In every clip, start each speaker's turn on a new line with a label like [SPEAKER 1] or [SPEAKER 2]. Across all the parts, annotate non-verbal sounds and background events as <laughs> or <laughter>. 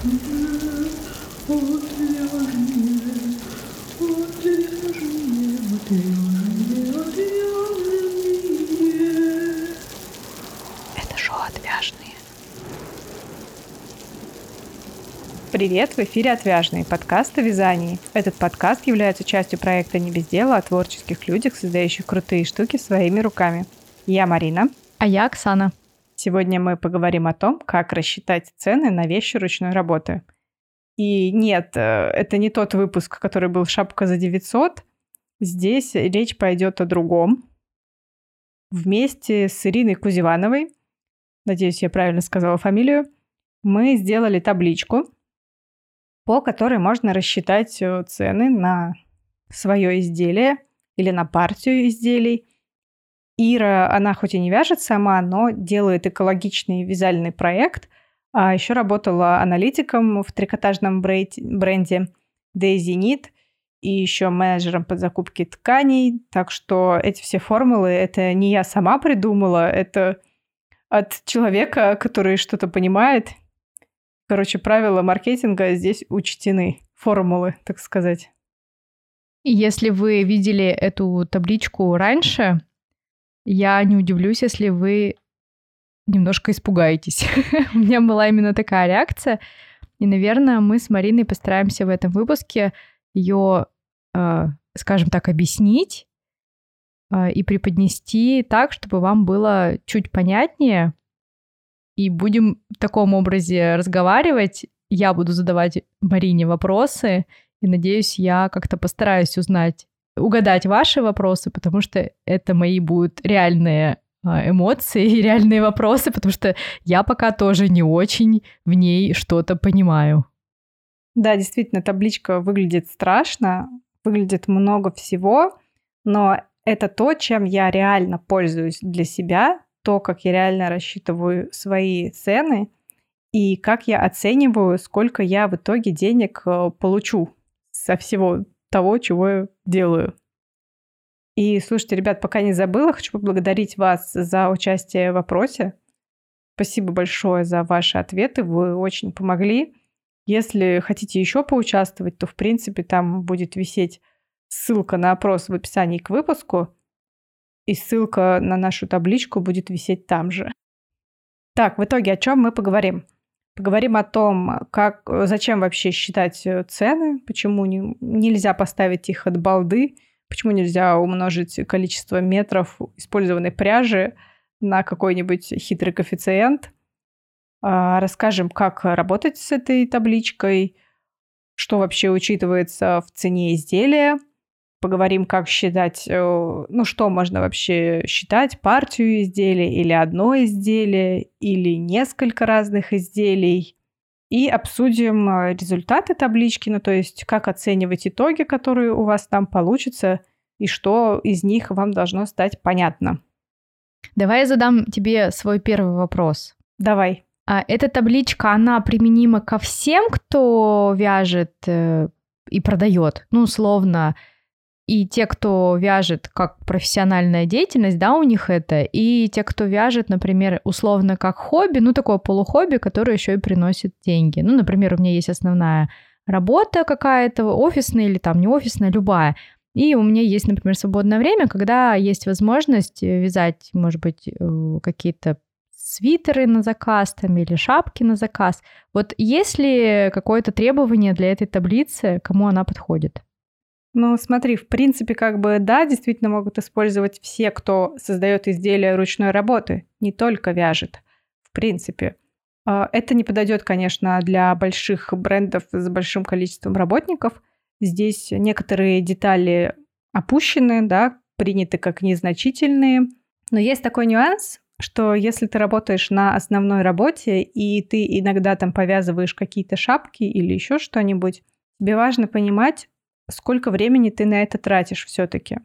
[SPEAKER 1] Это шоу «Отвяжные». Привет, в эфире «Отвяжные» подкаст о вязании. Этот подкаст является частью проекта «Не без дела» о творческих людях, создающих крутые штуки своими руками. Я Марина.
[SPEAKER 2] А я Оксана.
[SPEAKER 1] Сегодня мы поговорим о том, как рассчитать цены на вещи ручной работы. И нет, э, это не тот выпуск, который был «Шапка за 900». Здесь речь пойдет о другом. Вместе с Ириной Кузевановой, надеюсь, я правильно сказала фамилию, мы сделали табличку, по которой можно рассчитать э, цены на свое изделие или на партию изделий. Ира, она хоть и не вяжет сама, но делает экологичный вязальный проект, а еще работала аналитиком в трикотажном бренде Daisy Knit и еще менеджером по закупке тканей. Так что эти все формулы, это не я сама придумала, это от человека, который что-то понимает Короче, правила маркетинга здесь учтены, формулы, так сказать.
[SPEAKER 2] Если вы видели эту табличку раньше, я не удивлюсь, если вы немножко испугаетесь. <laughs> У меня была именно такая реакция. И, наверное, мы с Мариной постараемся в этом выпуске ее, э, скажем так, объяснить э, и преподнести так, чтобы вам было чуть понятнее, и будем в таком образе разговаривать. Я буду задавать Марине вопросы, и надеюсь, я как-то постараюсь узнать, угадать ваши вопросы, потому что это мои будут реальные а, эмоции и реальные вопросы, потому что я пока тоже не очень в ней что-то понимаю.
[SPEAKER 1] Да, действительно, табличка выглядит страшно, выглядит много всего, но это то, чем я реально пользуюсь для себя, то, как я реально рассчитываю свои цены и как я оцениваю, сколько я в итоге денег э, получу со всего того, чего я делаю. И слушайте, ребят, пока не забыла, хочу поблагодарить вас за участие в вопросе. Спасибо большое за ваши ответы, вы очень помогли. Если хотите еще поучаствовать, то, в принципе, там будет висеть ссылка на опрос в описании к выпуску и ссылка на нашу табличку будет висеть там же. Так, в итоге о чем мы поговорим? Поговорим о том, как, зачем вообще считать э, цены, почему не, нельзя поставить их от балды, почему нельзя умножить количество метров использованной пряжи на какой-нибудь хитрый коэффициент. А, расскажем, как работать с этой табличкой, что вообще учитывается в цене изделия – поговорим, как считать, э, ну, что можно вообще считать, партию изделия или одно изделие, или несколько разных изделий. И обсудим э, результаты таблички, ну, то есть как оценивать итоги, которые у вас там получатся, и что из них вам должно стать понятно.
[SPEAKER 2] Давай я задам тебе свой первый вопрос.
[SPEAKER 1] Давай.
[SPEAKER 2] А эта табличка, она применима ко всем, кто вяжет э, и продает? Ну, условно, и те, кто вяжет как профессиональная деятельность, да, у них это, и те, кто вяжет, например, условно как хобби, ну, такое полухобби, которое еще и приносит деньги. Ну, например, у меня есть основная работа какая-то, офисная или там не офисная, любая. И у меня есть, например, свободное время, когда есть возможность вязать, может быть, э, какие-то свитеры на заказ там, или шапки на заказ. Вот есть ли какое-то требование для этой таблицы, кому она подходит?
[SPEAKER 1] Ну, смотри, в принципе, как бы, да, действительно могут использовать все, кто создает изделия ручной работы, не только вяжет, в принципе. А, это не подойдет, конечно, для больших брендов с большим количеством работников. Здесь некоторые детали опущены, да, приняты как незначительные. Но есть такой нюанс, что если ты работаешь на основной работе, и ты иногда там повязываешь какие-то шапки или еще что-нибудь, тебе важно понимать, сколько времени ты на это тратишь все-таки.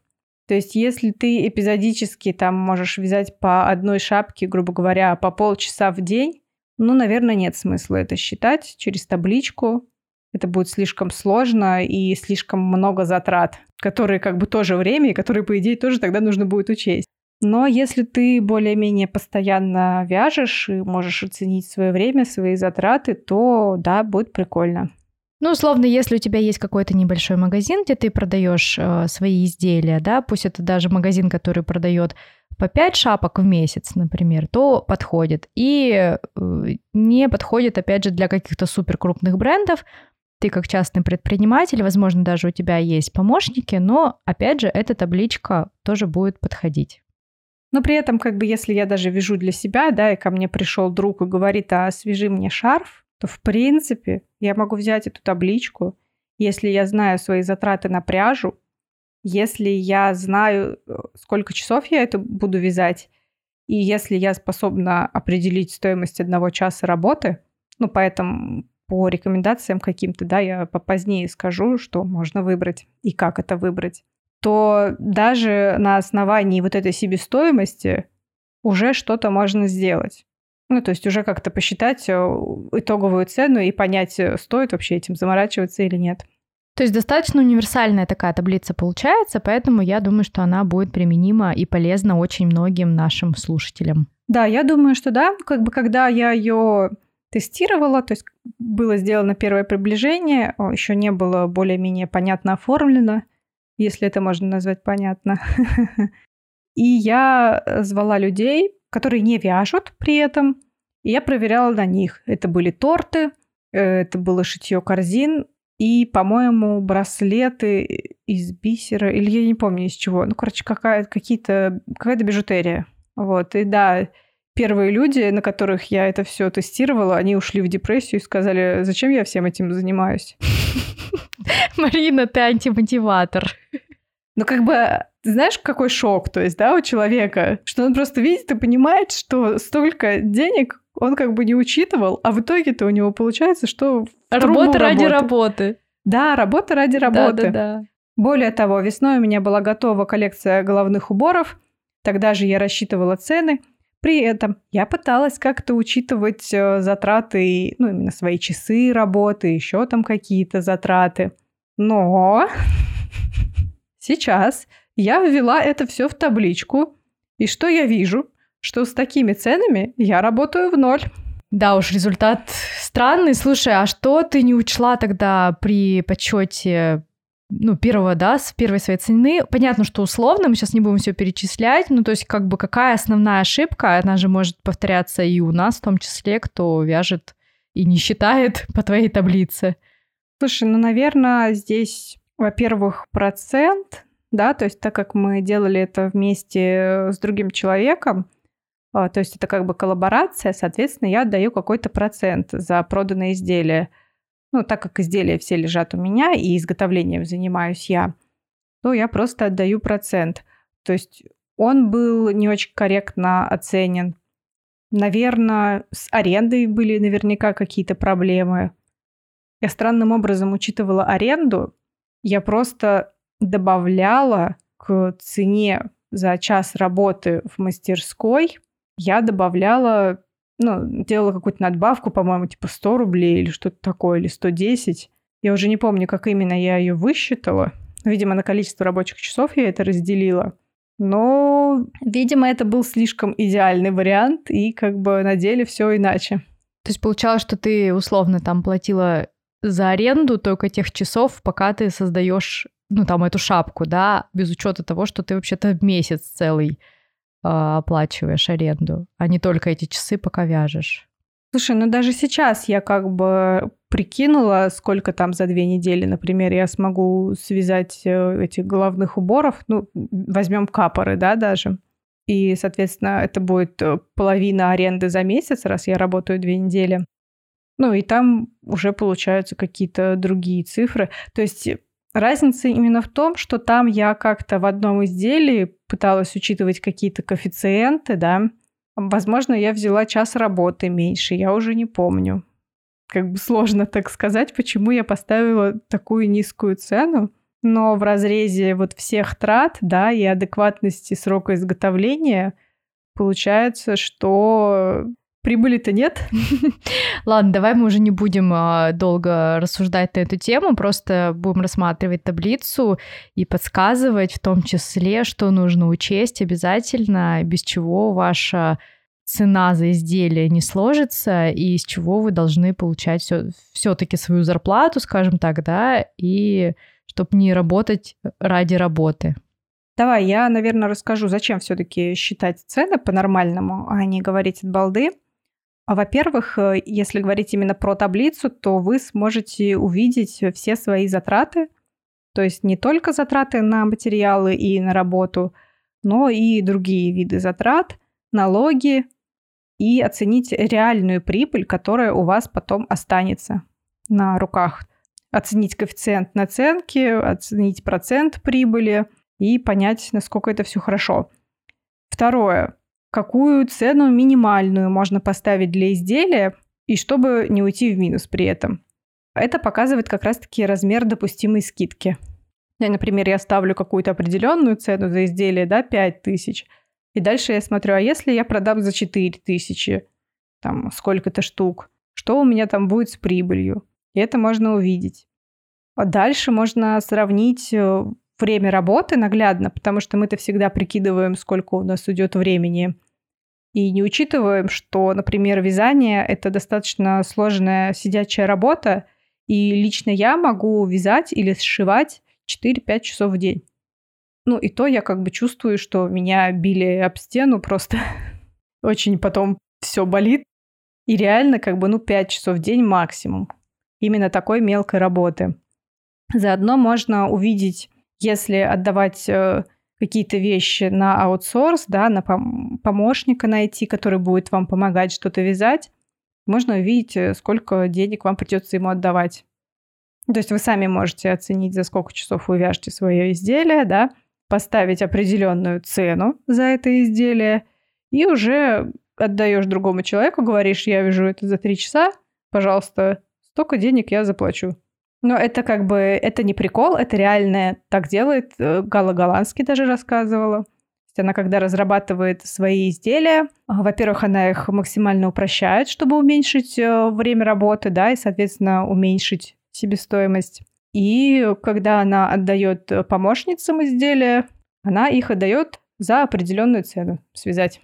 [SPEAKER 1] То есть, если ты эпизодически там можешь вязать по одной шапке, грубо говоря, по полчаса в день, ну, наверное, нет смысла это считать через табличку. Это будет слишком сложно и слишком много затрат, которые как бы тоже время, и которые, по идее, тоже тогда нужно будет учесть. Но если ты более-менее постоянно вяжешь и можешь оценить свое время, свои затраты, то да, будет прикольно.
[SPEAKER 2] Ну, условно, если у тебя есть какой-то небольшой магазин, где ты продаешь э, свои изделия, да, пусть это даже магазин, который продает по 5 шапок в месяц, например, то подходит. И э, не подходит, опять же, для каких-то супер крупных брендов. Ты как частный предприниматель, возможно, даже у тебя есть помощники, но, опять же, эта табличка тоже будет подходить.
[SPEAKER 1] Но при этом, как бы, если я даже вяжу для себя, да, и ко мне пришел друг и говорит, а свяжи мне шарф, то в принципе я могу взять эту табличку, если я знаю свои затраты на пряжу, если я знаю, э, сколько часов я это буду вязать, и если я способна определить стоимость одного часа работы, ну, поэтому по рекомендациям каким-то, да, я попозднее скажу, что можно выбрать и как это выбрать, то даже на основании вот этой себестоимости уже что-то можно сделать. Ну, то есть уже как-то посчитать э, итоговую цену и понять, э, стоит вообще этим заморачиваться или нет.
[SPEAKER 2] То есть достаточно универсальная такая таблица получается, поэтому я думаю, что она будет применима и полезна очень многим нашим слушателям.
[SPEAKER 1] Да, я думаю, что да. Как бы когда я ее тестировала, то есть было сделано первое приближение, еще не было более-менее понятно оформлено, если это можно назвать понятно. <laughs> И я э, звала людей, которые не вяжут при этом, и я проверяла на них. Это были торты, э, это было шитье корзин и, по-моему, браслеты из бисера, или я не помню из чего. Ну, короче, какая, какие-то, какая-то бижутерия. Вот, и да, первые люди, на которых я это все тестировала, они ушли в депрессию и сказали, зачем я всем этим занимаюсь? <laughs>
[SPEAKER 2] Марина, ты антимотиватор.
[SPEAKER 1] Ну, как бы, знаешь, какой шок, то есть, да, у человека, что он просто видит и понимает, что столько денег он как бы не учитывал, а в итоге-то у него получается, что...
[SPEAKER 2] Работа ради работы.
[SPEAKER 1] Да, работа ради работы. Да, да, да. Более того, весной у меня была готова коллекция головных уборов, тогда же я рассчитывала цены. При этом я пыталась как-то учитывать э, затраты, ну, именно свои часы работы, еще там какие-то затраты. Но Сейчас я ввела это все в табличку, и что я вижу? Что с такими ценами я работаю в ноль.
[SPEAKER 2] Да уж, результат странный. Слушай, а что ты не учла тогда при подсчете ну, первого, да, с первой своей цены. Понятно, что условно, мы сейчас не будем все перечислять, ну, то есть, как бы, какая основная ошибка, она же может повторяться и у нас, в том числе, кто вяжет и не считает <laughs> по твоей таблице.
[SPEAKER 1] Слушай, ну, наверное, здесь во-первых, процент, да, то есть так как мы делали это вместе с другим человеком, а, то есть это как бы коллаборация, соответственно, я отдаю какой-то процент за проданное изделие. Ну, так как изделия все лежат у меня и изготовлением занимаюсь я, то я просто отдаю процент. То есть он был не очень корректно оценен. Наверное, с арендой были наверняка какие-то проблемы. Я странным образом учитывала аренду, я просто добавляла к цене за час работы в мастерской, я добавляла, ну, делала какую-то надбавку, по-моему, типа 100 рублей или что-то такое, или 110. Я уже не помню, как именно я ее высчитала. Видимо, на количество рабочих часов я это разделила. Но, видимо, это был слишком идеальный вариант, и как бы на деле все иначе.
[SPEAKER 2] То есть получалось, что ты условно там платила за аренду только тех часов, пока ты создаешь, ну, там, эту шапку, да, без учета того, что ты вообще-то месяц целый э, оплачиваешь аренду, а не только эти часы, пока вяжешь.
[SPEAKER 1] Слушай, ну даже сейчас я как бы прикинула, сколько там за две недели, например, я смогу связать э, этих головных уборов, ну, возьмем капоры, да, даже. И, соответственно, это будет э, половина аренды за месяц, раз я работаю две недели. Ну и там уже получаются какие-то другие цифры. То есть разница именно в том, что там я как-то в одном изделии пыталась учитывать какие-то коэффициенты, да. Возможно, я взяла час работы меньше, я уже не помню. Как бы сложно так сказать, почему я поставила такую низкую цену. Но в разрезе вот всех трат, да, и адекватности срока изготовления получается, что прибыли-то нет. <laughs>
[SPEAKER 2] Ладно, давай мы уже не будем а, долго рассуждать на эту тему, просто будем рассматривать таблицу и подсказывать в том числе, что нужно учесть обязательно, без чего ваша цена за изделие не сложится, и из чего вы должны получать все, все-таки свою зарплату, скажем так, да, и чтобы не работать ради работы.
[SPEAKER 1] Давай, я, наверное, расскажу, зачем все-таки считать цены по-нормальному, а не говорить от балды. А, во-первых, э, если говорить именно про таблицу, то вы сможете увидеть все свои затраты, то есть не только затраты на материалы и на работу, но и другие виды затрат, налоги, и оценить реальную прибыль, которая у вас потом останется на руках. Оценить коэффициент наценки, оценить процент прибыли и понять, насколько это все хорошо. Второе какую цену минимальную можно поставить для изделия, и чтобы не уйти в минус при этом. Это показывает как раз-таки размер допустимой скидки. Например, я ставлю какую-то определенную цену за изделие, да, 5 тысяч, и дальше я смотрю, а если я продам за 4 тысячи, там, сколько-то штук, что у меня там будет с прибылью? И это можно увидеть. А дальше можно сравнить э, время работы наглядно, потому что мы-то всегда прикидываем, сколько у нас идет времени и не учитываем, что, например, вязание — это достаточно сложная сидячая работа, и лично я могу вязать или сшивать 4-5 часов в день. Ну, и то я как бы чувствую, что меня били об стену просто <laughs> очень потом все болит. И реально как бы, ну, 5 часов в день максимум. Именно такой мелкой работы. Заодно можно увидеть, если отдавать э, какие-то вещи на аутсорс, да, на пом- помощника найти, который будет вам помогать что-то вязать, можно увидеть, э, сколько денег вам придется ему отдавать. То есть вы сами можете оценить, за сколько часов вы вяжете свое изделие, да, поставить определенную цену за это изделие, и уже отдаешь другому человеку, говоришь, я вяжу это за три часа, пожалуйста, столько денег я заплачу. Но это как бы, это не прикол, это реально так делает. Э, Гала Голландский даже рассказывала. Она когда разрабатывает свои изделия, а, во-первых, она их максимально упрощает, чтобы уменьшить э, время работы, да, и, соответственно, уменьшить себестоимость. И когда она отдает помощницам изделия, она их отдает за определенную цену связать.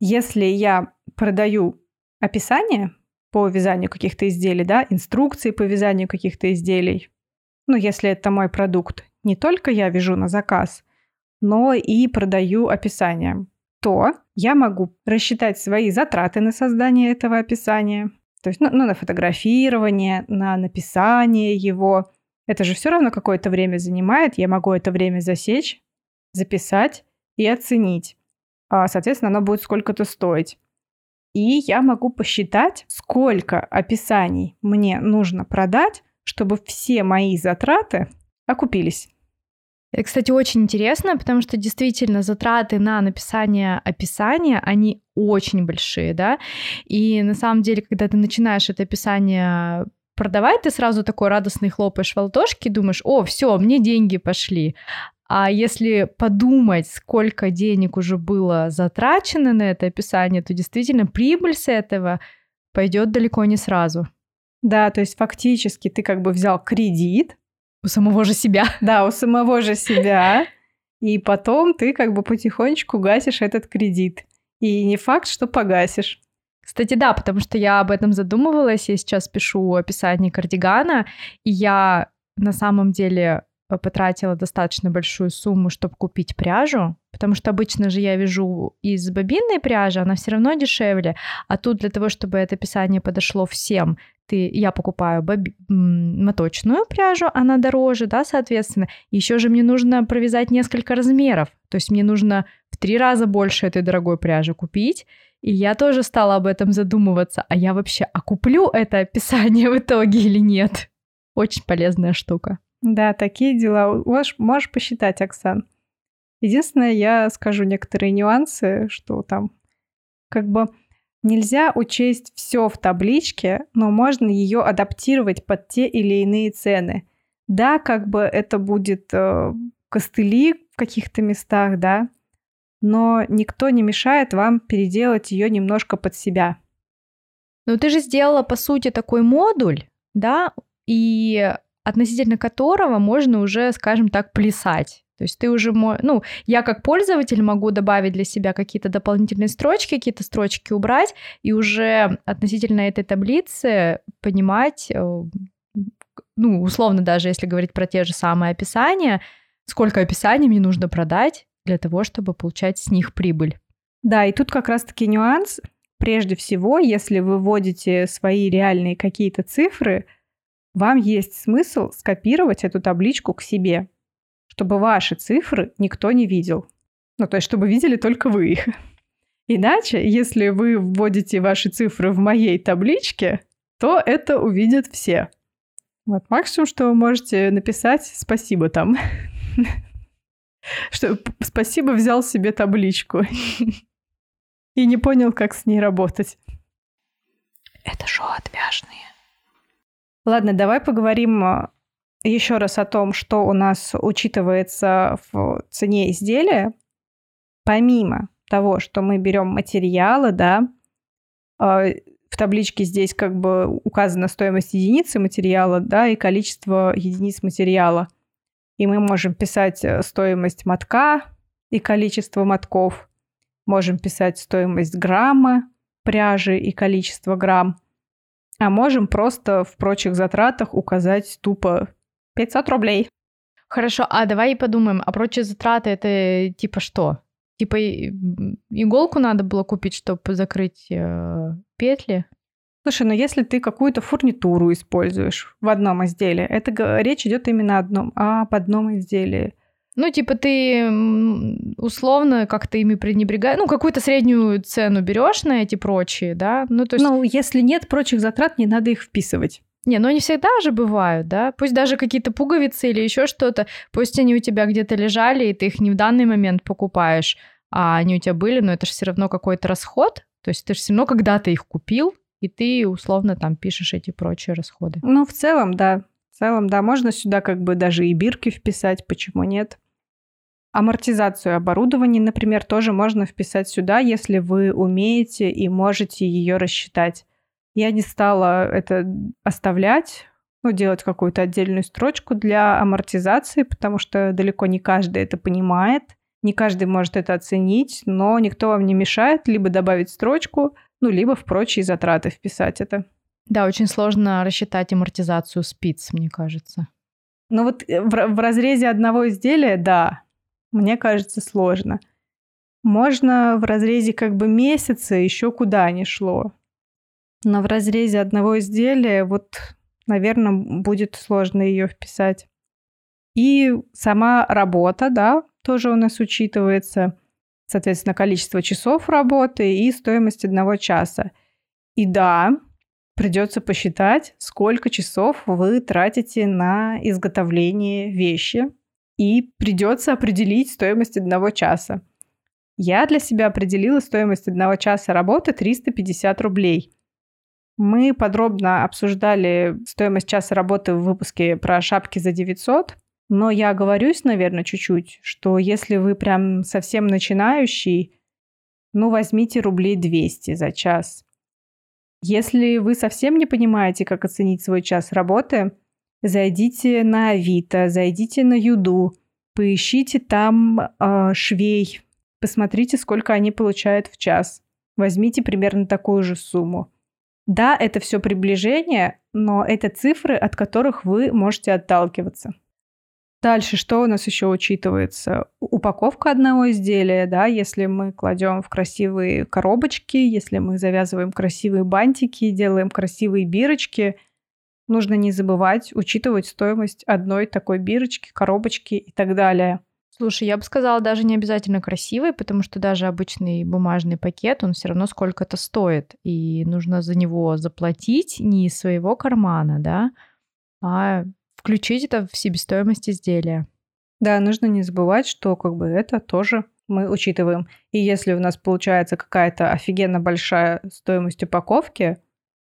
[SPEAKER 1] Если я продаю описание, по вязанию каких-то изделий, да, инструкции по вязанию каких-то изделий. Ну, если это мой продукт, не только я вяжу на заказ, но и продаю описание, то я могу рассчитать свои затраты на создание этого описания, то есть ну, ну, на фотографирование, на написание его. Это же все равно какое-то время занимает, я могу это время засечь, записать и оценить. А, соответственно, оно будет сколько-то стоить. И я могу посчитать, сколько описаний мне нужно продать, чтобы все мои затраты окупились.
[SPEAKER 2] Это, кстати, очень интересно, потому что действительно затраты на написание описания, они очень большие, да, и на самом деле, когда ты начинаешь это описание продавать, ты сразу такой радостный хлопаешь в ладошки, думаешь, о, все, мне деньги пошли. А если подумать, сколько денег уже было затрачено на это описание, то действительно прибыль с этого пойдет далеко не сразу.
[SPEAKER 1] Да, то есть фактически ты как бы взял кредит.
[SPEAKER 2] У самого же себя. <laughs>
[SPEAKER 1] Да, у самого же себя. И потом ты как бы потихонечку гасишь этот кредит. И не факт, что погасишь.
[SPEAKER 2] Кстати, да, потому что я об этом задумывалась. Я сейчас пишу описание кардигана, и я на самом деле потратила достаточно большую сумму, чтобы купить пряжу, потому что обычно же я вяжу из бобинной пряжи, она все равно дешевле, а тут для того, чтобы это описание подошло всем, ты, я покупаю боби, моточную пряжу, она дороже, да, соответственно. Еще же мне нужно провязать несколько размеров, то есть мне нужно в три раза больше этой дорогой пряжи купить, и я тоже стала об этом задумываться, а я вообще окуплю это описание в итоге или нет? Очень полезная штука.
[SPEAKER 1] Да, такие дела. Можешь, можешь посчитать, Оксан. Единственное, я скажу некоторые нюансы, что там как бы нельзя учесть все в табличке, но можно ее адаптировать под те или иные цены. Да, как бы это будет э, костыли в каких-то местах, да, но никто не мешает вам переделать ее немножко под себя.
[SPEAKER 2] Но ты же сделала, по сути, такой модуль, да, и относительно которого можно уже, скажем так, плясать. То есть ты уже, ну, я как пользователь могу добавить для себя какие-то дополнительные строчки, какие-то строчки убрать, и уже относительно этой таблицы понимать, э, ну, условно даже, если говорить про те же самые описания, сколько описаний мне нужно продать для того, чтобы получать с них прибыль.
[SPEAKER 1] Да, и тут как раз-таки нюанс. Прежде всего, если вы вводите свои реальные какие-то цифры, вам есть смысл скопировать эту табличку к себе чтобы ваши цифры никто не видел. Ну, то есть, чтобы видели только вы их. Иначе, если вы вводите ваши цифры в моей табличке, то это увидят все. Вот максимум, что вы можете написать «спасибо» там. Что «спасибо» взял себе табличку <laughs> и не понял, как с ней работать.
[SPEAKER 2] Это шоу отвяжные.
[SPEAKER 1] Ладно, давай поговорим еще раз о том, что у нас учитывается в цене изделия, помимо того, что мы берем материалы, да, а, в табличке здесь как бы указана стоимость единицы материала, да, и количество единиц материала. И мы можем писать э, стоимость мотка и количество мотков. Можем писать стоимость грамма пряжи и количество грамм. А можем просто в прочих затратах указать тупо 500 рублей.
[SPEAKER 2] Хорошо, а давай подумаем, а прочие затраты это типа что? Типа иголку надо было купить, чтобы закрыть э, петли?
[SPEAKER 1] Слушай, ну если ты какую-то фурнитуру используешь в одном изделии, это речь идет именно о одном, об одном изделии.
[SPEAKER 2] Ну, типа ты условно как-то ими пренебрегаешь, ну, какую-то среднюю цену берешь на эти прочие, да?
[SPEAKER 1] Ну, то есть... Ну, если нет прочих затрат, не надо их вписывать.
[SPEAKER 2] Не, ну они всегда же бывают, да? Пусть даже какие-то пуговицы или еще что-то, пусть они у тебя где-то лежали, и ты их не в данный момент покупаешь, а они у тебя были, но это же все равно какой-то расход. То есть ты же все равно когда-то их купил, и ты условно там пишешь эти прочие расходы.
[SPEAKER 1] Ну, в целом, да. В целом, да, можно сюда как бы даже и бирки вписать, почему нет? Амортизацию оборудования, например, тоже можно вписать сюда, если вы умеете и можете ее рассчитать. Я не стала это оставлять, ну, делать какую-то отдельную строчку для амортизации, потому что далеко не каждый это понимает, не каждый может это оценить, но никто вам не мешает либо добавить строчку, ну, либо в прочие затраты вписать это.
[SPEAKER 2] Да, очень сложно рассчитать амортизацию спиц, мне кажется.
[SPEAKER 1] Ну вот э, в, в разрезе одного изделия, да, мне кажется, сложно. Можно в разрезе как бы месяца еще куда ни шло. Но в разрезе одного изделия вот, наверное, будет сложно ее вписать. И сама работа, да, тоже у нас учитывается. Соответственно, количество часов работы и стоимость одного часа. И да, придется посчитать, сколько часов вы тратите на изготовление вещи. И придется определить стоимость одного часа. Я для себя определила стоимость одного часа работы 350 рублей – мы подробно обсуждали стоимость часа работы в выпуске про шапки за 900, но я оговорюсь, наверное, чуть-чуть, что если вы прям совсем начинающий, ну, возьмите рублей 200 за час. Если вы совсем не понимаете, как оценить свой час работы, зайдите на Авито, зайдите на Юду, поищите там э, швей, посмотрите, сколько они получают в час. Возьмите примерно такую же сумму. Да, это все приближение, но это цифры, от которых вы можете отталкиваться. Дальше, что у нас еще учитывается? Упаковка одного изделия, да, если мы кладем в красивые коробочки, если мы завязываем красивые бантики, делаем красивые бирочки, нужно не забывать учитывать стоимость одной такой бирочки, коробочки и так далее.
[SPEAKER 2] Слушай, я бы сказала, даже не обязательно красивый, потому что даже обычный бумажный пакет, он все равно сколько-то стоит, и нужно за него заплатить не из своего кармана, да, а включить это в себестоимость изделия.
[SPEAKER 1] Да, нужно не забывать, что как бы это тоже мы учитываем. И если у нас получается какая-то офигенно большая стоимость упаковки,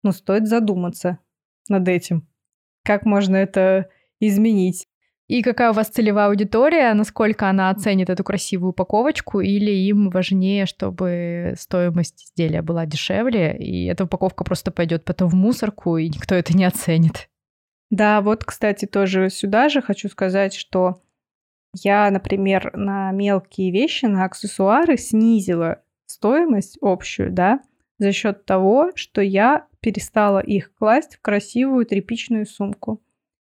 [SPEAKER 1] ну, стоит задуматься над этим. Как можно это изменить?
[SPEAKER 2] И какая у вас целевая аудитория, насколько она оценит эту красивую упаковочку, или им важнее, чтобы стоимость изделия была дешевле, и эта упаковка просто пойдет потом в мусорку, и никто это не оценит.
[SPEAKER 1] Да, вот, кстати, тоже сюда же хочу сказать, что я, например, на мелкие вещи, на аксессуары снизила стоимость общую, да, за счет того, что я перестала их класть в красивую тряпичную сумку.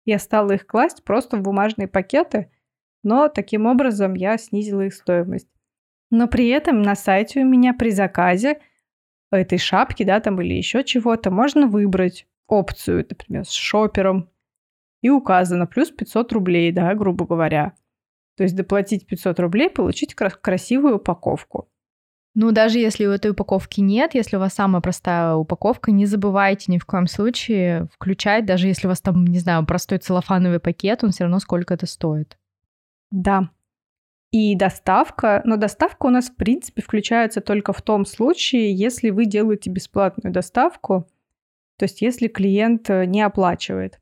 [SPEAKER 1] Я стала их класть просто в бумажные пакеты, но таким образом я снизила их стоимость. Но при этом на сайте у меня при заказе этой шапки, да, там или еще чего-то, можно выбрать опцию, например, с шопером, и указано плюс 500 рублей, да, грубо говоря. То есть доплатить 500 рублей, получить красивую упаковку.
[SPEAKER 2] Ну, даже если у этой упаковки нет, если у вас самая простая упаковка, не забывайте ни в коем случае включать, даже если у вас там, не знаю, простой целлофановый пакет, он все равно сколько это стоит.
[SPEAKER 1] Да. И доставка, но доставка у нас, в принципе, включается только в том случае, если вы делаете бесплатную доставку, то есть если клиент э, не оплачивает.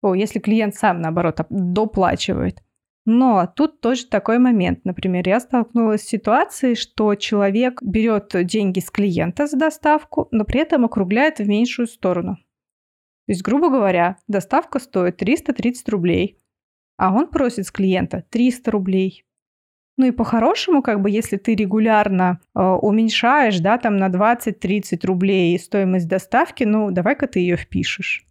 [SPEAKER 1] О, если клиент сам, наоборот, доплачивает. Но тут тоже такой момент. Например, я столкнулась с ситуацией, что человек берет деньги с клиента за доставку, но при этом округляет в меньшую сторону. То есть, грубо говоря, доставка стоит 330 рублей, а он просит с клиента 300 рублей. Ну и по-хорошему, как бы, если ты регулярно э, уменьшаешь, да, там на 20-30 рублей стоимость доставки, ну давай-ка ты ее впишешь.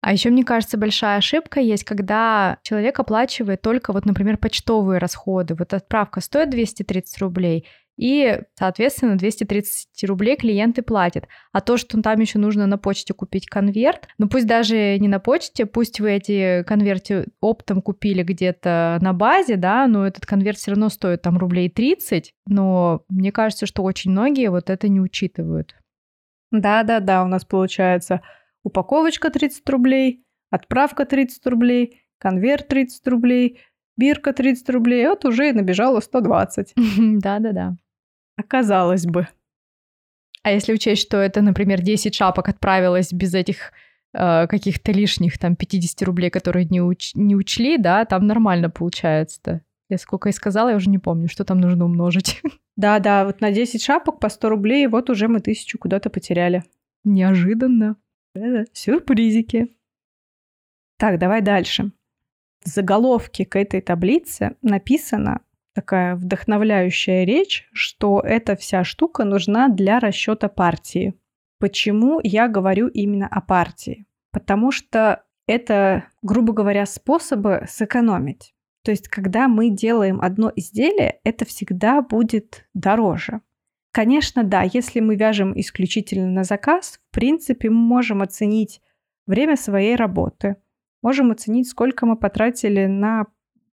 [SPEAKER 2] А еще, мне кажется, большая ошибка есть, когда человек оплачивает только, вот, например, почтовые расходы. Вот отправка стоит 230 рублей, и, соответственно, 230 рублей клиенты платят. А то, что там еще нужно на почте купить конверт, ну пусть даже не на почте, пусть вы эти конверты оптом купили где-то на базе, да, но этот конверт все равно стоит там рублей 30, но мне кажется, что очень многие вот это не учитывают.
[SPEAKER 1] Да-да-да, у нас получается упаковочка 30 рублей, отправка 30 рублей, конверт 30 рублей, бирка 30 рублей, вот уже и набежало 120. <laughs>
[SPEAKER 2] Да-да-да.
[SPEAKER 1] Оказалось бы.
[SPEAKER 2] А если учесть, что это, например, 10 шапок отправилось без этих э, каких-то лишних там 50 рублей, которые не, уч- не учли, да, там нормально получается-то. Я сколько и сказала, я уже не помню, что там нужно умножить. <laughs>
[SPEAKER 1] Да-да, вот на 10 шапок по 100 рублей, вот уже мы тысячу куда-то потеряли.
[SPEAKER 2] Неожиданно.
[SPEAKER 1] Сюрпризики. Так, давай дальше. В заголовке к этой таблице написана такая вдохновляющая речь, что эта вся штука нужна для расчета партии. Почему я говорю именно о партии? Потому что это, грубо говоря, способы сэкономить. То есть, когда мы делаем одно изделие, это всегда будет дороже. Конечно, да, если мы вяжем исключительно на заказ, в принципе, мы можем оценить время своей работы, можем оценить, сколько мы потратили на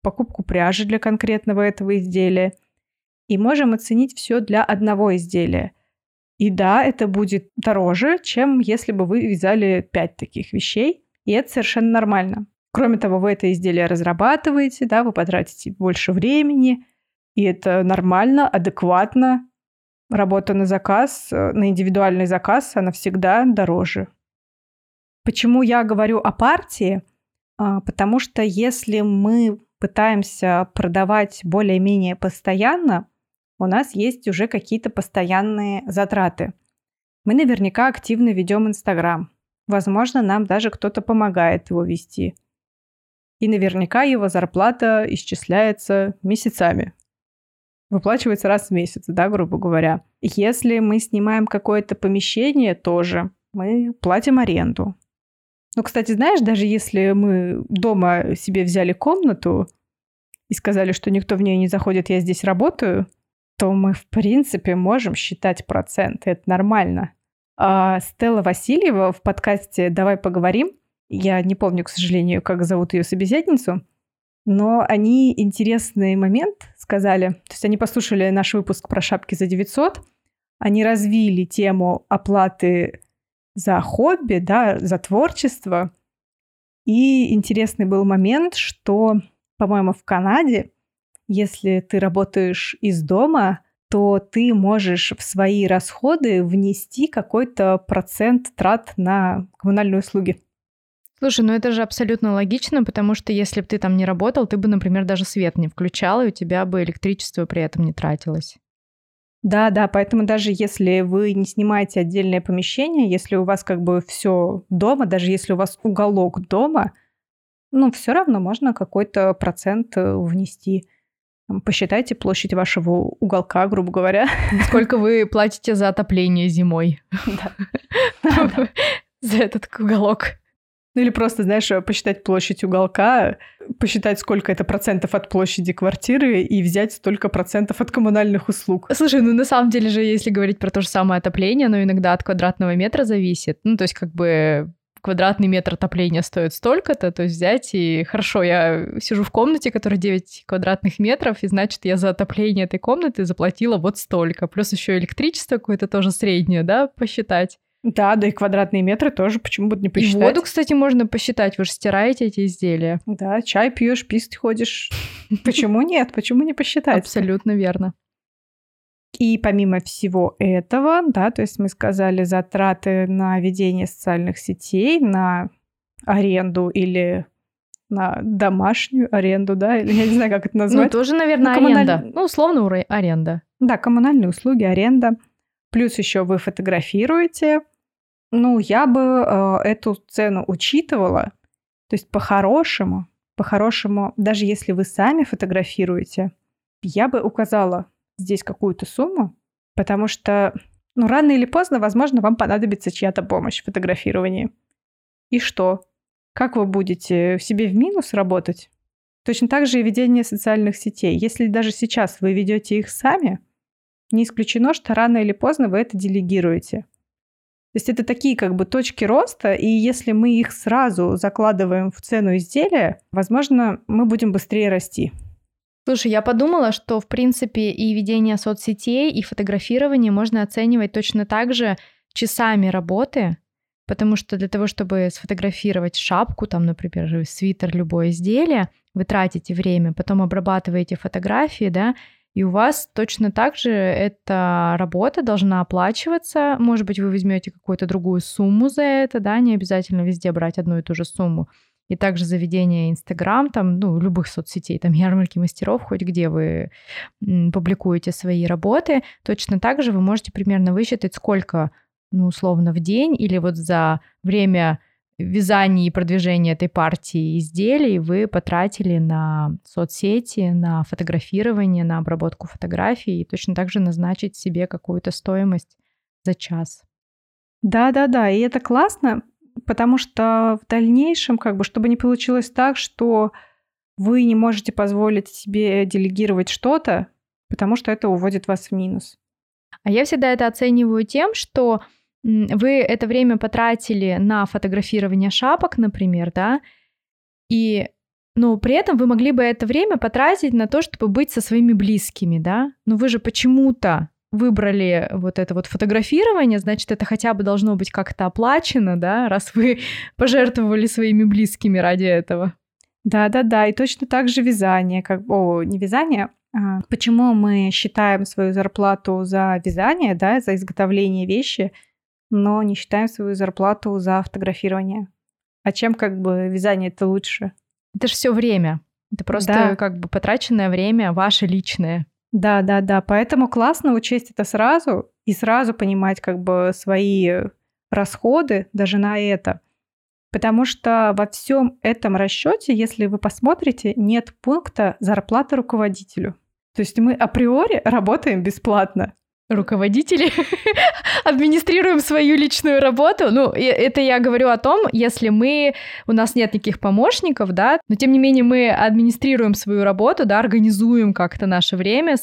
[SPEAKER 1] покупку пряжи для конкретного этого изделия, и можем оценить все для одного изделия. И да, это будет дороже, чем если бы вы вязали пять таких вещей, и это совершенно нормально. Кроме того, вы это изделие разрабатываете, да, вы потратите больше времени, и это нормально, адекватно, работа на заказ, э, на индивидуальный заказ, она всегда дороже. Почему я говорю о партии? А, потому что если мы пытаемся продавать более-менее постоянно, у нас есть уже какие-то постоянные затраты. Мы наверняка активно ведем Инстаграм. Возможно, нам даже кто-то помогает его вести. И наверняка его зарплата исчисляется месяцами выплачивается раз в месяц, да, грубо говоря. Если мы снимаем какое-то помещение, тоже мы платим аренду. Ну, кстати, знаешь, даже если мы дома себе взяли комнату и сказали, что никто в нее не заходит, я здесь работаю, то мы, в принципе, можем считать проценты. Это нормально. А Стелла Васильева в подкасте «Давай поговорим», я не помню, к сожалению, как зовут ее собеседницу, но они интересный момент сказали. То есть они послушали наш выпуск про шапки за 900, они развили тему оплаты за хобби, да, за творчество. И интересный был момент, что, по-моему, в Канаде, если ты работаешь из дома, то ты можешь в свои расходы внести какой-то процент трат на коммунальные услуги.
[SPEAKER 2] Слушай, ну это же абсолютно логично, потому что если бы ты там не работал, ты бы, например, даже свет не включал, и у тебя бы электричество при этом не тратилось.
[SPEAKER 1] Да, да, поэтому даже если вы не снимаете отдельное помещение, если у вас как бы все дома, даже если у вас уголок дома, ну, все равно можно какой-то процент э, внести. Посчитайте площадь вашего уголка, грубо говоря. <laughs>
[SPEAKER 2] Сколько вы платите за отопление зимой? <laughs> За этот уголок.
[SPEAKER 1] Ну или просто, знаешь, посчитать площадь уголка, посчитать, сколько это процентов от площади квартиры и взять столько процентов от коммунальных услуг.
[SPEAKER 2] Слушай, ну на самом деле же, если говорить про то же самое отопление, оно иногда от квадратного метра зависит. Ну то есть как бы квадратный метр отопления стоит столько-то, то есть взять и хорошо, я сижу в комнате, которая 9 квадратных метров, и значит, я за отопление этой комнаты заплатила вот столько. Плюс еще электричество какое-то тоже среднее, да, посчитать.
[SPEAKER 1] Да, да и квадратные метры тоже, почему бы не посчитать.
[SPEAKER 2] И воду, кстати, можно посчитать, вы же стираете эти изделия.
[SPEAKER 1] Да, чай пьешь, писать ходишь. <laughs> Почему нет? Почему не посчитать?
[SPEAKER 2] Абсолютно верно.
[SPEAKER 1] И помимо всего этого, да, то есть мы сказали затраты на ведение социальных сетей, на аренду или на домашнюю аренду, да, или я не знаю, как это ну, назвать.
[SPEAKER 2] Ну, тоже, наверное, ну, коммуналь... аренда. Ну, условно, аренда.
[SPEAKER 1] Да, коммунальные услуги, аренда. Плюс еще вы фотографируете. Ну, я бы э, эту цену учитывала. То есть по-хорошему, по-хорошему, даже если вы сами фотографируете, я бы указала здесь какую-то сумму, потому что, ну, рано или поздно, возможно, вам понадобится чья-то помощь в фотографировании. И что? Как вы будете в себе в минус работать? Точно так же и ведение социальных сетей. Если даже сейчас вы ведете их сами, не исключено, что рано или поздно вы это делегируете. То есть это такие как бы точки роста, и если мы их сразу закладываем в цену изделия, возможно, мы будем быстрее расти.
[SPEAKER 2] Слушай, я подумала, что, в принципе, и ведение соцсетей, и фотографирование можно оценивать точно так же часами работы, потому что для того, чтобы сфотографировать шапку, там, например, свитер, любое изделие, вы тратите время, потом обрабатываете фотографии, да, и у вас точно так же эта работа должна оплачиваться. Может быть, вы возьмете какую-то другую сумму за это, да, не обязательно везде брать одну и ту же сумму и также заведение Инстаграм, там, ну, любых соцсетей, там, ярмарки мастеров, хоть где вы публикуете свои работы, точно так же вы можете примерно высчитать, сколько, ну, условно, в день или вот за время вязания и продвижения этой партии изделий вы потратили на соцсети, на фотографирование, на обработку фотографий и точно так же назначить себе какую-то стоимость за час.
[SPEAKER 1] Да-да-да, и это классно, потому что в дальнейшем, как бы, чтобы не получилось так, что вы не можете позволить себе делегировать что-то, потому что это уводит вас в минус.
[SPEAKER 2] А я всегда это оцениваю тем, что вы это время потратили на фотографирование шапок, например, да, и но при этом вы могли бы это время потратить на то, чтобы быть со своими близкими, да? Но вы же почему-то выбрали вот это вот фотографирование, значит, это хотя бы должно быть как-то оплачено, да, раз <laughs> вы пожертвовали своими близкими ради этого.
[SPEAKER 1] Да-да-да, и точно так же вязание, как, о, не вязание, а почему мы считаем свою зарплату за вязание, да, за изготовление вещи, но не считаем свою зарплату за фотографирование. А чем как бы вязание это лучше?
[SPEAKER 2] Это же все время. Это просто да. как бы потраченное время, ваше личное.
[SPEAKER 1] Да, да, да. Поэтому классно учесть это сразу и сразу понимать как бы свои расходы даже на это. Потому что во всем этом расчете, если вы посмотрите, нет пункта зарплата руководителю. То есть мы априори работаем бесплатно
[SPEAKER 2] руководители <laughs> администрируем свою личную работу. Ну, это я говорю о том, если мы, у нас нет никаких помощников, да, но тем не менее мы администрируем свою работу, да, организуем как-то наше время,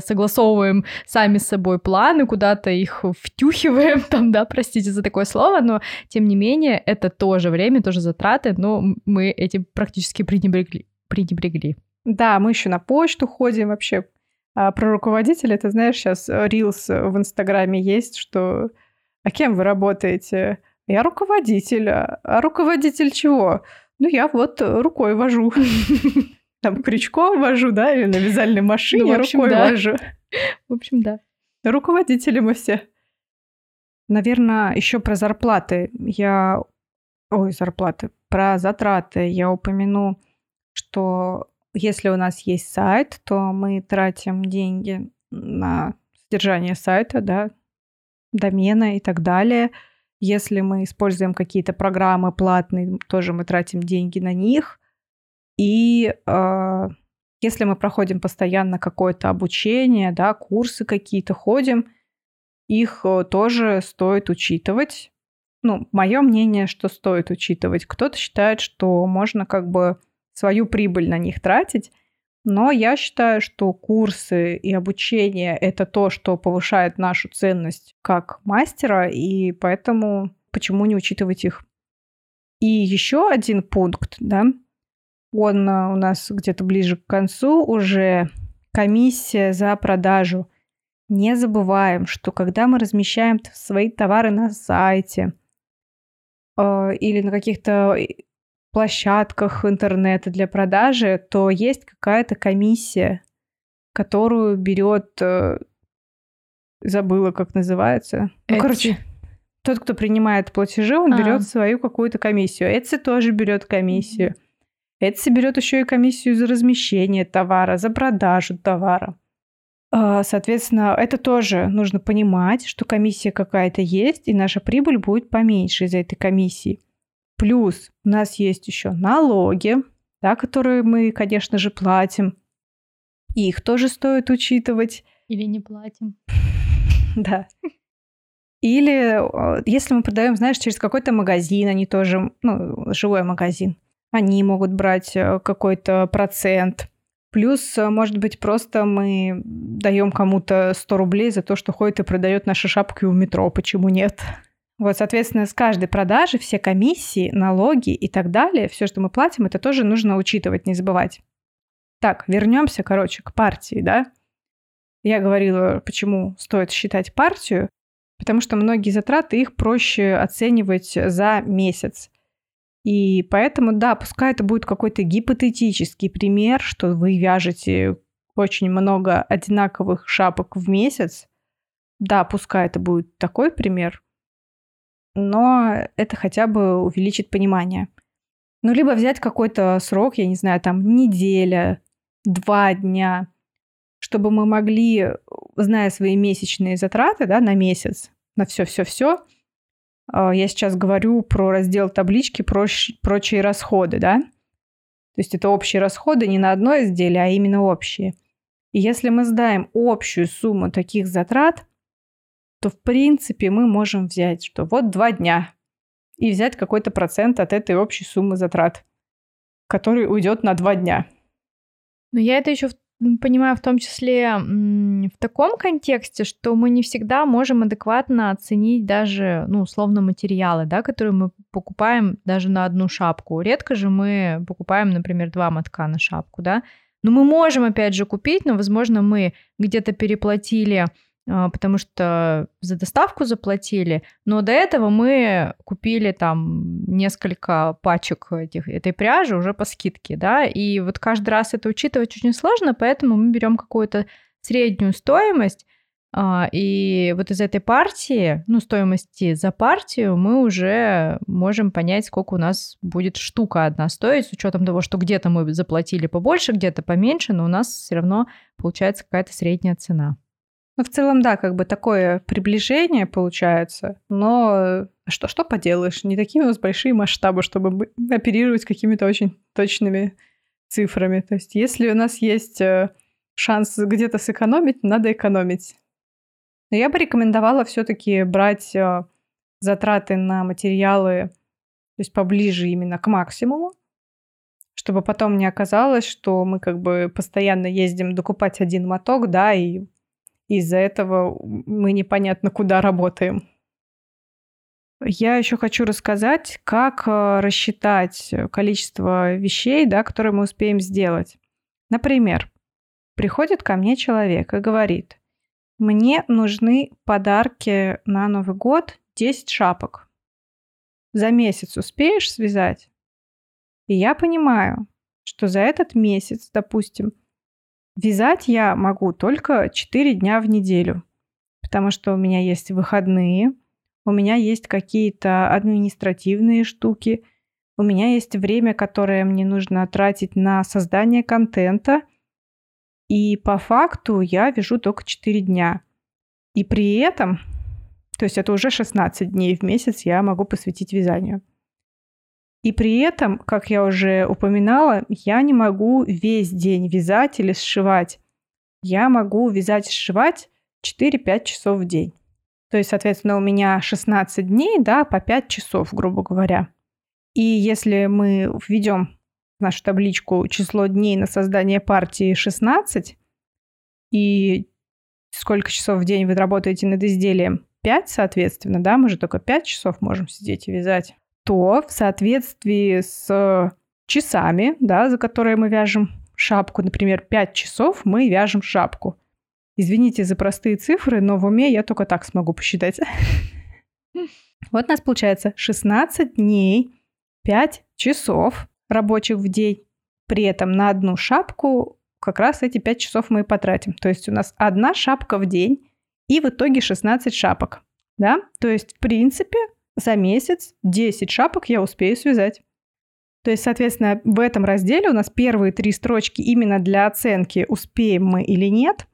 [SPEAKER 2] согласовываем сами с собой планы, куда-то их втюхиваем, <laughs> там, да, простите за такое слово, но тем не менее это тоже время, тоже затраты, но мы этим практически пренебрегли. пренебрегли.
[SPEAKER 1] Да, мы еще на почту ходим вообще а про руководителя, ты знаешь, сейчас рилс в Инстаграме есть, что «А кем вы работаете?» «Я руководитель». «А руководитель чего?» «Ну, я вот рукой вожу». <laughs> Там крючком вожу, да, или на вязальной машине ну, общем, рукой вожу.
[SPEAKER 2] В общем, да.
[SPEAKER 1] Руководители мы все. Наверное, еще про зарплаты. Я... Ой, зарплаты. про затраты я упомяну, что если у нас есть сайт, то мы тратим деньги на содержание сайта, да, домена и так далее. Если мы используем какие-то программы платные, тоже мы тратим деньги на них. И э, если мы проходим постоянно какое-то обучение, да, курсы какие-то ходим, их э, тоже стоит учитывать. Ну, мое мнение, что стоит учитывать. Кто-то считает, что можно как бы свою прибыль на них тратить, но я считаю, что курсы и обучение — это то, что повышает нашу ценность как мастера, и поэтому почему не учитывать их? И еще один пункт, да, он э, у нас где-то ближе к концу уже комиссия за продажу. Не забываем, что когда мы размещаем свои товары на сайте э, или на каких-то площадках интернета для продажи, то есть какая-то комиссия, которую берет, э, забыла, как называется. Ну, короче, тот, кто принимает платежи, он а. берет свою какую-то комиссию. Etsy тоже берет комиссию. Etsy берет еще и комиссию за размещение товара, за продажу товара. А, соответственно, это тоже нужно понимать, что комиссия какая-то есть, и наша прибыль будет поменьше из-за этой комиссии. Плюс у нас есть еще налоги, да, которые мы, конечно же, платим. И их тоже стоит учитывать.
[SPEAKER 2] Или не платим. <laughs>
[SPEAKER 1] Да. Или если мы продаем, знаешь, через какой-то магазин, они тоже, ну, живой магазин, они могут брать э, какой-то процент. Плюс, э, может быть, просто мы даем кому-то 100 рублей за то, что ходит и продает наши шапки у метро. Почему нет? Вот, соответственно, с каждой продажи все комиссии, налоги и так далее, все, что мы платим, это тоже нужно учитывать, не забывать. Так, вернемся, короче, к партии, да? Я говорила, почему стоит считать партию, потому что многие затраты их проще оценивать за месяц. И поэтому, да, пускай это будет какой-то гипотетический пример, что вы вяжете очень много одинаковых шапок в месяц. Да, пускай это будет такой пример, но это хотя бы увеличит понимание. Ну, либо взять какой-то срок, я не знаю, там неделя, два дня, чтобы мы могли, зная свои месячные затраты, да, на месяц, на все-все-все, а, я сейчас говорю про раздел таблички проч, прочие расходы, да? То есть это общие расходы не на одно изделие, а именно общие. И если мы сдаем общую сумму таких затрат, то в принципе мы можем взять, что вот два дня, и взять какой-то процент от этой общей суммы затрат, который уйдет на два дня.
[SPEAKER 2] Но я это еще понимаю в том числе в таком контексте, что мы не всегда можем адекватно оценить даже, ну, условно, материалы, да, которые мы покупаем даже на одну шапку. Редко же мы покупаем, например, два мотка на шапку, да. Но мы можем, опять же, купить, но, возможно, мы где-то переплатили потому что за доставку заплатили, но до этого мы купили там несколько пачек этих, этой пряжи уже по скидке, да, и вот каждый раз это учитывать очень сложно, поэтому мы берем какую-то среднюю стоимость, а, и вот из этой партии, ну, стоимости за партию, мы уже можем понять, сколько у нас будет штука одна стоить, с учетом того, что где-то мы заплатили побольше, где-то поменьше, но у нас все равно получается какая-то средняя цена.
[SPEAKER 1] Ну, в целом, да, как бы такое приближение получается, но что, что поделаешь, не такие у нас большие масштабы, чтобы оперировать какими-то очень точными цифрами. То есть если у нас есть э, шанс где-то сэкономить, надо экономить. Но я бы рекомендовала все-таки брать э, затраты на материалы, то есть поближе именно к максимуму, чтобы потом не оказалось, что мы как бы постоянно ездим докупать один моток, да, и из-за этого мы непонятно куда работаем. Я еще хочу рассказать, как э, рассчитать количество вещей, да, которые мы успеем сделать. Например, приходит ко мне человек и говорит, мне нужны подарки на Новый год 10 шапок. За месяц успеешь связать? И я понимаю, что за этот месяц, допустим, Вязать я могу только 4 дня в неделю, потому что у меня есть выходные, у меня есть какие-то административные штуки, у меня есть время, которое мне нужно тратить на создание контента, и по факту я вяжу только 4 дня. И при этом, то есть это уже 16 дней в месяц я могу посвятить вязанию. И при этом, как я уже упоминала, я не могу весь день вязать или сшивать. Я могу вязать и сшивать 4-5 часов в день. То есть, соответственно, у меня 16 дней, да, по 5 часов, грубо говоря. И если мы введем в нашу табличку число дней на создание партии 16, и сколько часов в день вы работаете над изделием 5, соответственно, да, мы же только 5 часов можем сидеть и вязать, то в соответствии с часами, да, за которые мы вяжем шапку, например, 5 часов мы вяжем шапку. Извините за простые цифры, но в уме я только так смогу посчитать. <laughs> Вот у нас получается 16 дней, 5 часов рабочих в день. При этом на одну шапку как раз эти 5 часов мы и потратим. То есть у нас одна шапка в день и в итоге 16 шапок. Да? То есть, в принципе, за месяц 10 шапок я успею связать. То есть, соответственно, в этом разделе у нас первые три строчки именно для оценки, успеем мы или нет.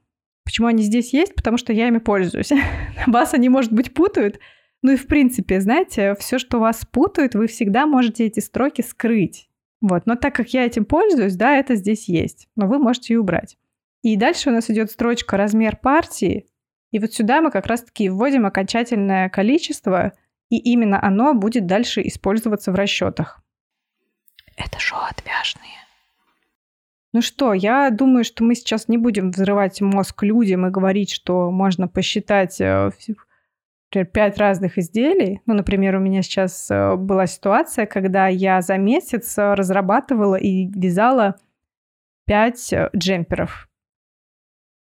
[SPEAKER 1] Почему они здесь есть? Потому что я ими пользуюсь. <laughs> Вас они, может быть, путают. Ну и, в принципе, знаете, все, что вас путает, вы всегда можете эти строки скрыть. Вот. Но так как я этим пользуюсь, да, это здесь есть. Но вы можете и убрать. И дальше у нас идет строчка «Размер партии». И вот сюда мы как раз-таки вводим окончательное количество, и именно оно будет дальше использоваться в расчетах.
[SPEAKER 2] Это шоу отвяжные.
[SPEAKER 1] Ну что, я думаю, что мы сейчас не будем взрывать мозг людям и говорить, что можно посчитать э, пять разных изделий. Ну, например, у меня сейчас э, была ситуация, когда я за месяц э, разрабатывала и вязала пять джемперов.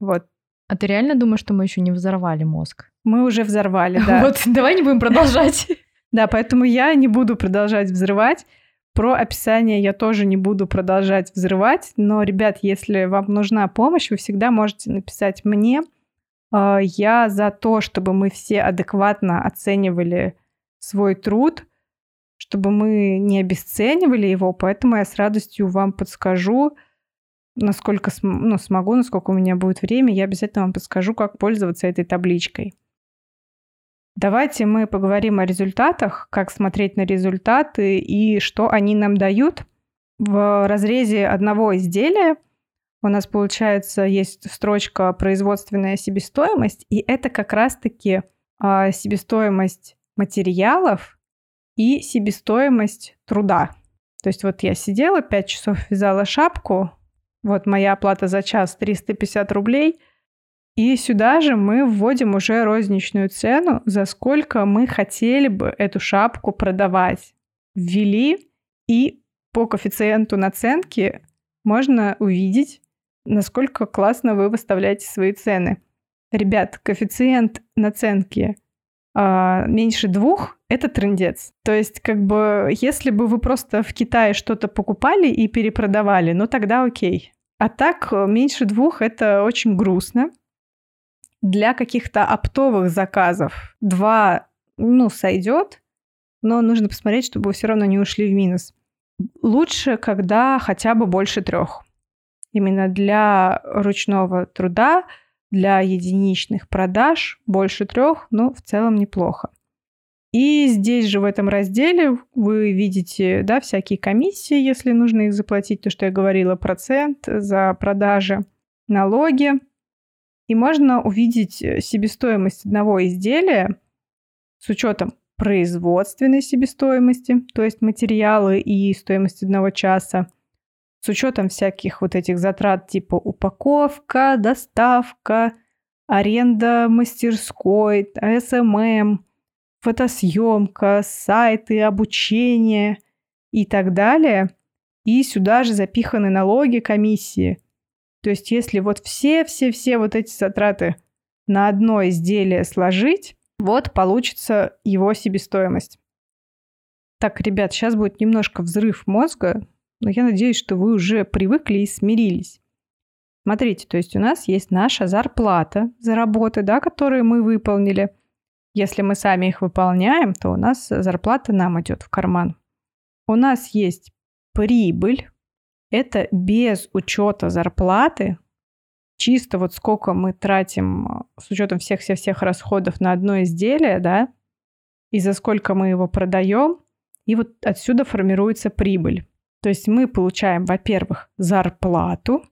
[SPEAKER 1] Вот.
[SPEAKER 2] А ты реально думаешь, что мы еще не взорвали мозг?
[SPEAKER 1] Мы уже взорвали, <laughs> да.
[SPEAKER 2] Вот, давай не будем продолжать. <laughs>
[SPEAKER 1] Да, поэтому я не буду продолжать взрывать. Про описание я тоже не буду продолжать взрывать, но, ребят, если вам нужна помощь, вы всегда можете написать мне. А, я за то, чтобы мы все адекватно оценивали свой труд, чтобы мы не обесценивали его, поэтому я с радостью вам подскажу, насколько ну, смогу, насколько у меня будет время, я обязательно вам подскажу, как пользоваться этой табличкой. Давайте мы поговорим о результатах, как смотреть на результаты и что они нам дают. В разрезе одного изделия у нас, получается, есть строчка «производственная себестоимость», и это как раз-таки э, себестоимость материалов и себестоимость труда. То есть вот я сидела, 5 часов вязала шапку, вот моя оплата за час 350 рублей – и сюда же мы вводим уже розничную цену, за сколько мы хотели бы эту шапку продавать. Ввели, и по коэффициенту наценки можно увидеть, насколько классно вы выставляете свои цены. Ребят, коэффициент наценки э, меньше двух – это трендец. То есть, как бы, если бы вы просто в Китае что-то покупали и перепродавали, ну тогда окей. А так, меньше двух – это очень грустно. Для каких-то оптовых заказов два, ну, сойдет, но нужно посмотреть, чтобы вы все равно не ушли в минус. Лучше, когда хотя бы больше трех. Именно для ручного труда, для единичных продаж больше трех, ну, в целом неплохо. И здесь же в этом разделе вы видите, да, всякие комиссии, если нужно их заплатить, то, что я говорила, процент за продажи, налоги, и можно увидеть э, себестоимость одного изделия с учетом производственной себестоимости, то есть материалы и стоимость одного часа, с учетом всяких вот этих затрат типа упаковка, доставка, аренда мастерской, SMM, фотосъемка, сайты, обучение и так далее. И сюда же запиханы налоги, комиссии – то есть если вот все-все-все вот эти затраты на одно изделие сложить, вот получится его себестоимость. Так, ребят, сейчас будет немножко взрыв мозга, но я надеюсь, что вы уже привыкли и смирились. Смотрите, то есть у нас есть наша зарплата за работы, да, которые мы выполнили. Если мы сами их выполняем, то у нас зарплата нам идет в карман. у нас есть прибыль, это без учета зарплаты, чисто вот сколько мы тратим э, с учетом всех-всех-всех расходов на одно изделие, да, и за сколько мы его продаем, и вот отсюда формируется прибыль. То есть мы получаем, во-первых, зарплату,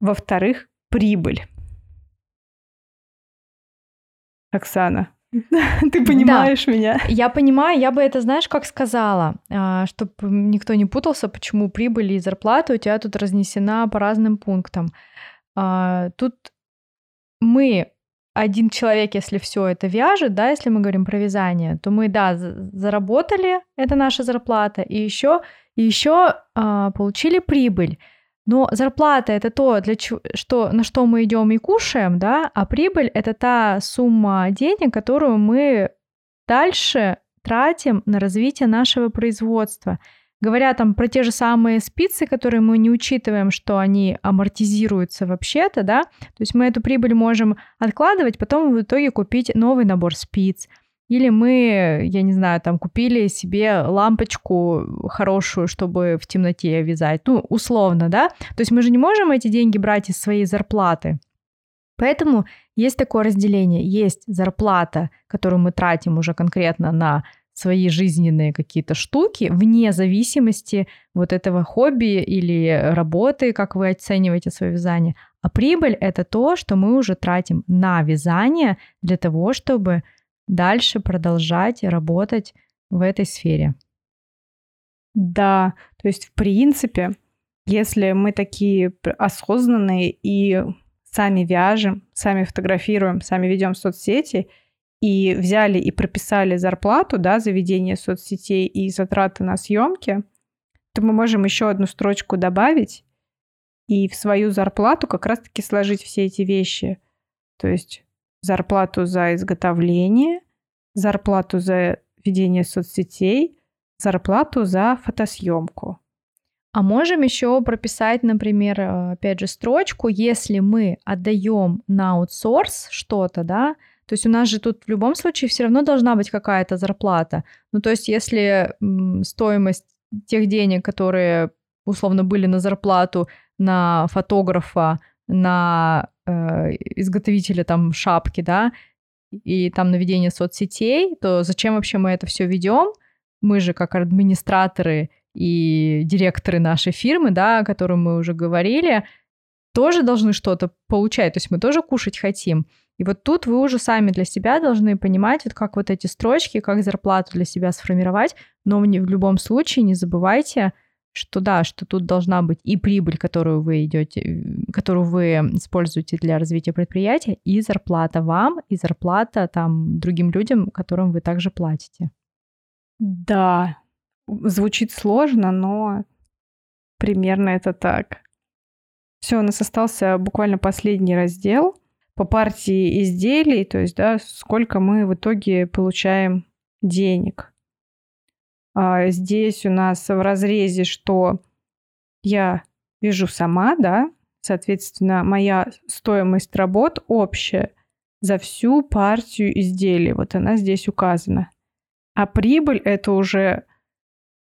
[SPEAKER 1] во-вторых, прибыль. Оксана, <laughs> ты понимаешь да, меня?
[SPEAKER 2] Я понимаю, я бы это, знаешь, как сказала, а, чтобы никто не путался, почему прибыль и зарплата у тебя тут разнесена по разным пунктам. А, тут мы один человек, если все это вяжет, да, если мы говорим про вязание, то мы, да, заработали, это наша зарплата, и еще, и еще а, получили прибыль. Но зарплата это то, для чего, что, на что мы идем и кушаем, да, а прибыль это та сумма денег, которую мы дальше тратим на развитие нашего производства. Говоря там про те же самые спицы, которые мы не учитываем, что они амортизируются вообще-то, да, то есть мы эту прибыль можем откладывать, потом в итоге купить новый набор спиц, или мы, я не знаю, там купили себе лампочку хорошую, чтобы в темноте вязать. Ну, условно, да? То есть мы же не можем эти деньги брать из своей зарплаты. Поэтому есть такое разделение. Есть зарплата, которую мы тратим уже конкретно на свои жизненные какие-то штуки, вне зависимости вот этого хобби или работы, как вы оцениваете свое вязание. А прибыль — это то, что мы уже тратим на вязание для того, чтобы дальше продолжать работать в этой сфере.
[SPEAKER 1] Да, то есть в принципе, если мы такие осознанные и сами вяжем, сами фотографируем, сами ведем соцсети и взяли и прописали зарплату, да, за ведение соцсетей и затраты на съемки, то мы можем еще одну строчку добавить и в свою зарплату как раз-таки сложить все эти вещи. То есть зарплату за изготовление, зарплату за ведение соцсетей, зарплату за фотосъемку.
[SPEAKER 2] А можем еще прописать, например, э, опять же, строчку, если мы отдаем на аутсорс что-то, да, то есть у нас же тут в любом случае все равно должна быть какая-то зарплата. Ну, то есть если стоимость тех денег, которые условно были на зарплату на фотографа, на э, изготовителя там шапки, да, и там наведение соцсетей, то зачем вообще мы это все ведем? Мы же как администраторы и директоры нашей фирмы, да, о которой мы уже говорили, тоже должны что-то получать, то есть мы тоже кушать хотим. И вот тут вы уже сами для себя должны понимать, вот как вот эти строчки, как зарплату для себя сформировать, но в любом случае не забывайте, что да, что тут должна быть и прибыль, которую вы идете, которую вы используете для развития предприятия, и зарплата вам, и зарплата там другим людям, которым вы также платите.
[SPEAKER 1] Да, звучит сложно, но примерно это так. Все, у нас остался буквально последний раздел по партии изделий, то есть, да, сколько мы в итоге получаем денег. А здесь у нас в разрезе, что я вижу сама, да, соответственно, моя стоимость работ общая за всю партию изделий. Вот она здесь указана. А прибыль это уже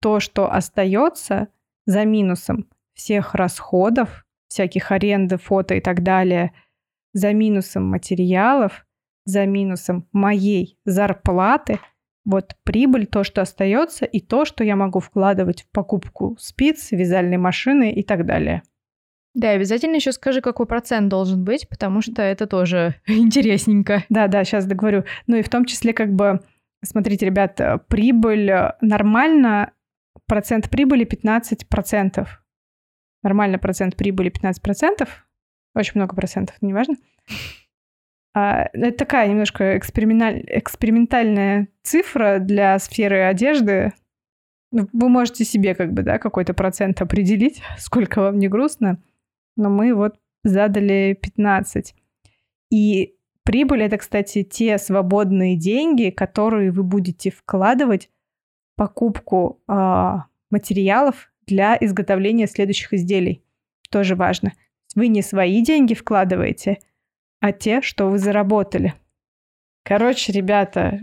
[SPEAKER 1] то, что остается за минусом всех расходов, всяких аренды, фото и так далее, за минусом материалов, за минусом моей зарплаты – вот прибыль, то, что остается, и то, что я могу вкладывать в покупку спиц, вязальной машины и так далее.
[SPEAKER 2] Да, обязательно еще скажи, какой процент должен быть, потому что это тоже <laughs> интересненько.
[SPEAKER 1] Да, да, сейчас договорю. Ну и в том числе как бы, смотрите, ребят, прибыль нормально, процент прибыли 15%. Нормально процент прибыли 15%. Очень много процентов, неважно. А, это такая немножко эксперименталь... экспериментальная цифра для сферы одежды. Ну, вы можете себе как бы, да, какой-то процент определить, <laughs> сколько вам не грустно. Но мы вот задали 15. И прибыль — это, кстати, те свободные деньги, которые вы будете вкладывать в покупку э, материалов для изготовления следующих изделий. Тоже важно. Вы не свои деньги вкладываете — а те, что вы заработали. Короче, ребята,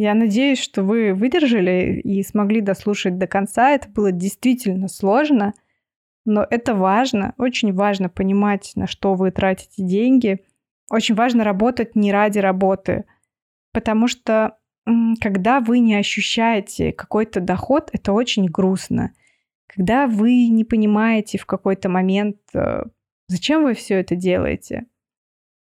[SPEAKER 1] Я надеюсь, что вы выдержали и смогли дослушать до конца. Это было действительно сложно, но это важно. Очень важно понимать, на что вы тратите деньги. Очень важно работать не ради работы, потому что когда вы не ощущаете какой-то доход, это очень грустно. Когда вы не понимаете в какой-то момент, э, зачем вы все это делаете,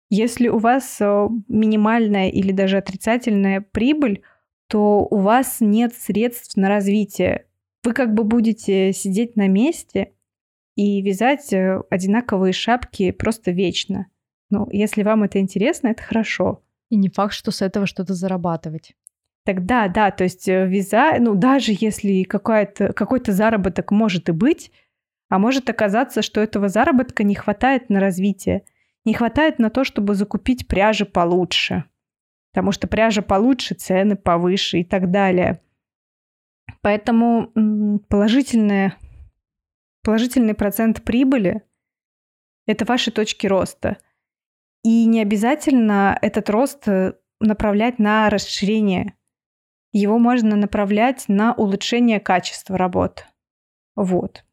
[SPEAKER 1] если у вас э, минимальная или даже отрицательная прибыль, то у вас нет средств на развитие. Вы как бы будете сидеть на месте и вязать э, одинаковые шапки просто вечно. Ну, если вам это интересно, это хорошо.
[SPEAKER 2] И не факт, что с этого что-то зарабатывать.
[SPEAKER 1] Тогда, да, то есть э, вяза, ну, даже если какой-то какой-то заработок может и быть, а может оказаться, что этого заработка не хватает на развитие – не хватает на то, чтобы закупить пряжи получше. Потому что пряжа получше, цены повыше и так далее. Поэтому положительные, положительный процент прибыли – это ваши точки роста. И не обязательно этот рост э, направлять на расширение. Его можно направлять на улучшение качества работы. Вот.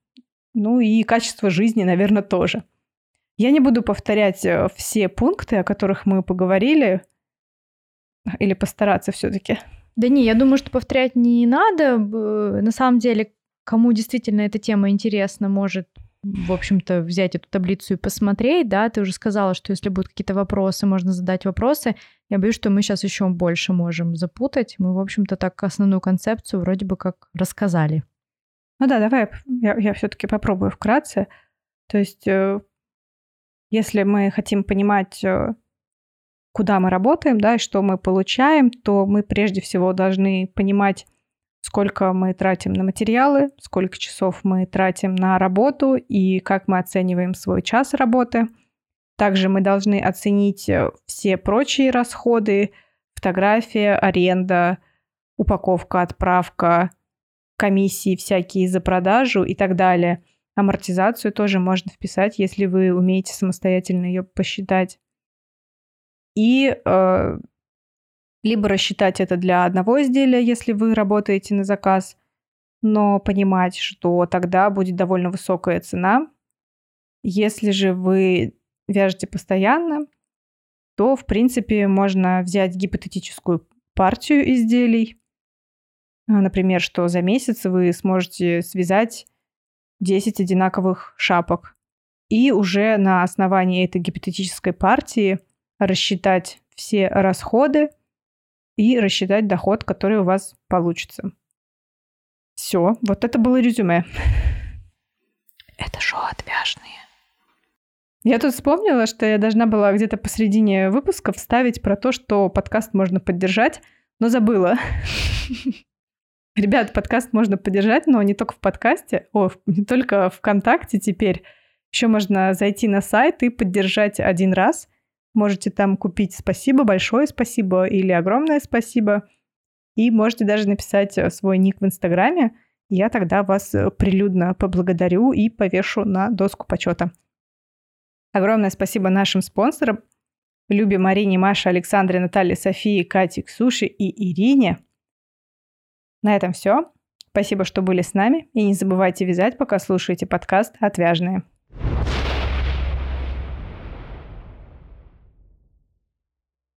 [SPEAKER 1] Ну и качество жизни, наверное, тоже. Я не буду повторять э, все пункты, о которых мы поговорили, или постараться все-таки.
[SPEAKER 2] Да не, я думаю, что повторять не надо. На самом деле, кому действительно эта тема интересна, может, в общем-то, взять эту таблицу и посмотреть, да, ты уже сказала, что если будут какие-то вопросы, можно задать вопросы. Я боюсь, что мы сейчас еще больше можем запутать. Мы, в общем-то, так основную концепцию вроде бы как рассказали.
[SPEAKER 1] Ну да, давай я, я все-таки попробую вкратце. То есть э, если мы хотим понимать, э, куда мы работаем, да, и что мы получаем, то мы прежде всего должны понимать, сколько мы тратим на материалы, сколько часов мы тратим на работу и как мы оцениваем свой час работы. Также мы должны оценить э, все прочие расходы, фотография, аренда, упаковка, отправка, комиссии всякие за продажу и так далее – Амортизацию тоже можно вписать, если вы умеете самостоятельно ее посчитать. И э, либо рассчитать это для одного изделия, если вы работаете на заказ, но понимать, что тогда будет довольно высокая цена. Если же вы вяжете постоянно, то, в принципе, можно взять гипотетическую партию изделий. Например, что за месяц вы сможете связать 10 одинаковых шапок. И уже на основании этой гипотетической партии рассчитать все расходы и рассчитать доход, который у вас получится. Все, вот это было резюме.
[SPEAKER 2] Это шоу отвяжные.
[SPEAKER 1] Я тут вспомнила, что я должна была где-то посредине выпуска вставить про то, что подкаст можно поддержать, но забыла. <laughs> Ребят, подкаст можно поддержать, но не только в подкасте, о, не только ВКонтакте теперь. Еще можно зайти на сайт и поддержать один раз. Можете там купить спасибо, большое спасибо или огромное спасибо. И можете даже написать э, свой ник в Инстаграме. Я тогда вас э, прилюдно поблагодарю и повешу на доску почета. Огромное спасибо нашим спонсорам. Любе, Марине, Маше, Александре, Наталье, Софии, Кате, Ксюше и Ирине – на этом все. Спасибо, что были с нами, и не забывайте вязать, пока слушаете подкаст «Отвяжные».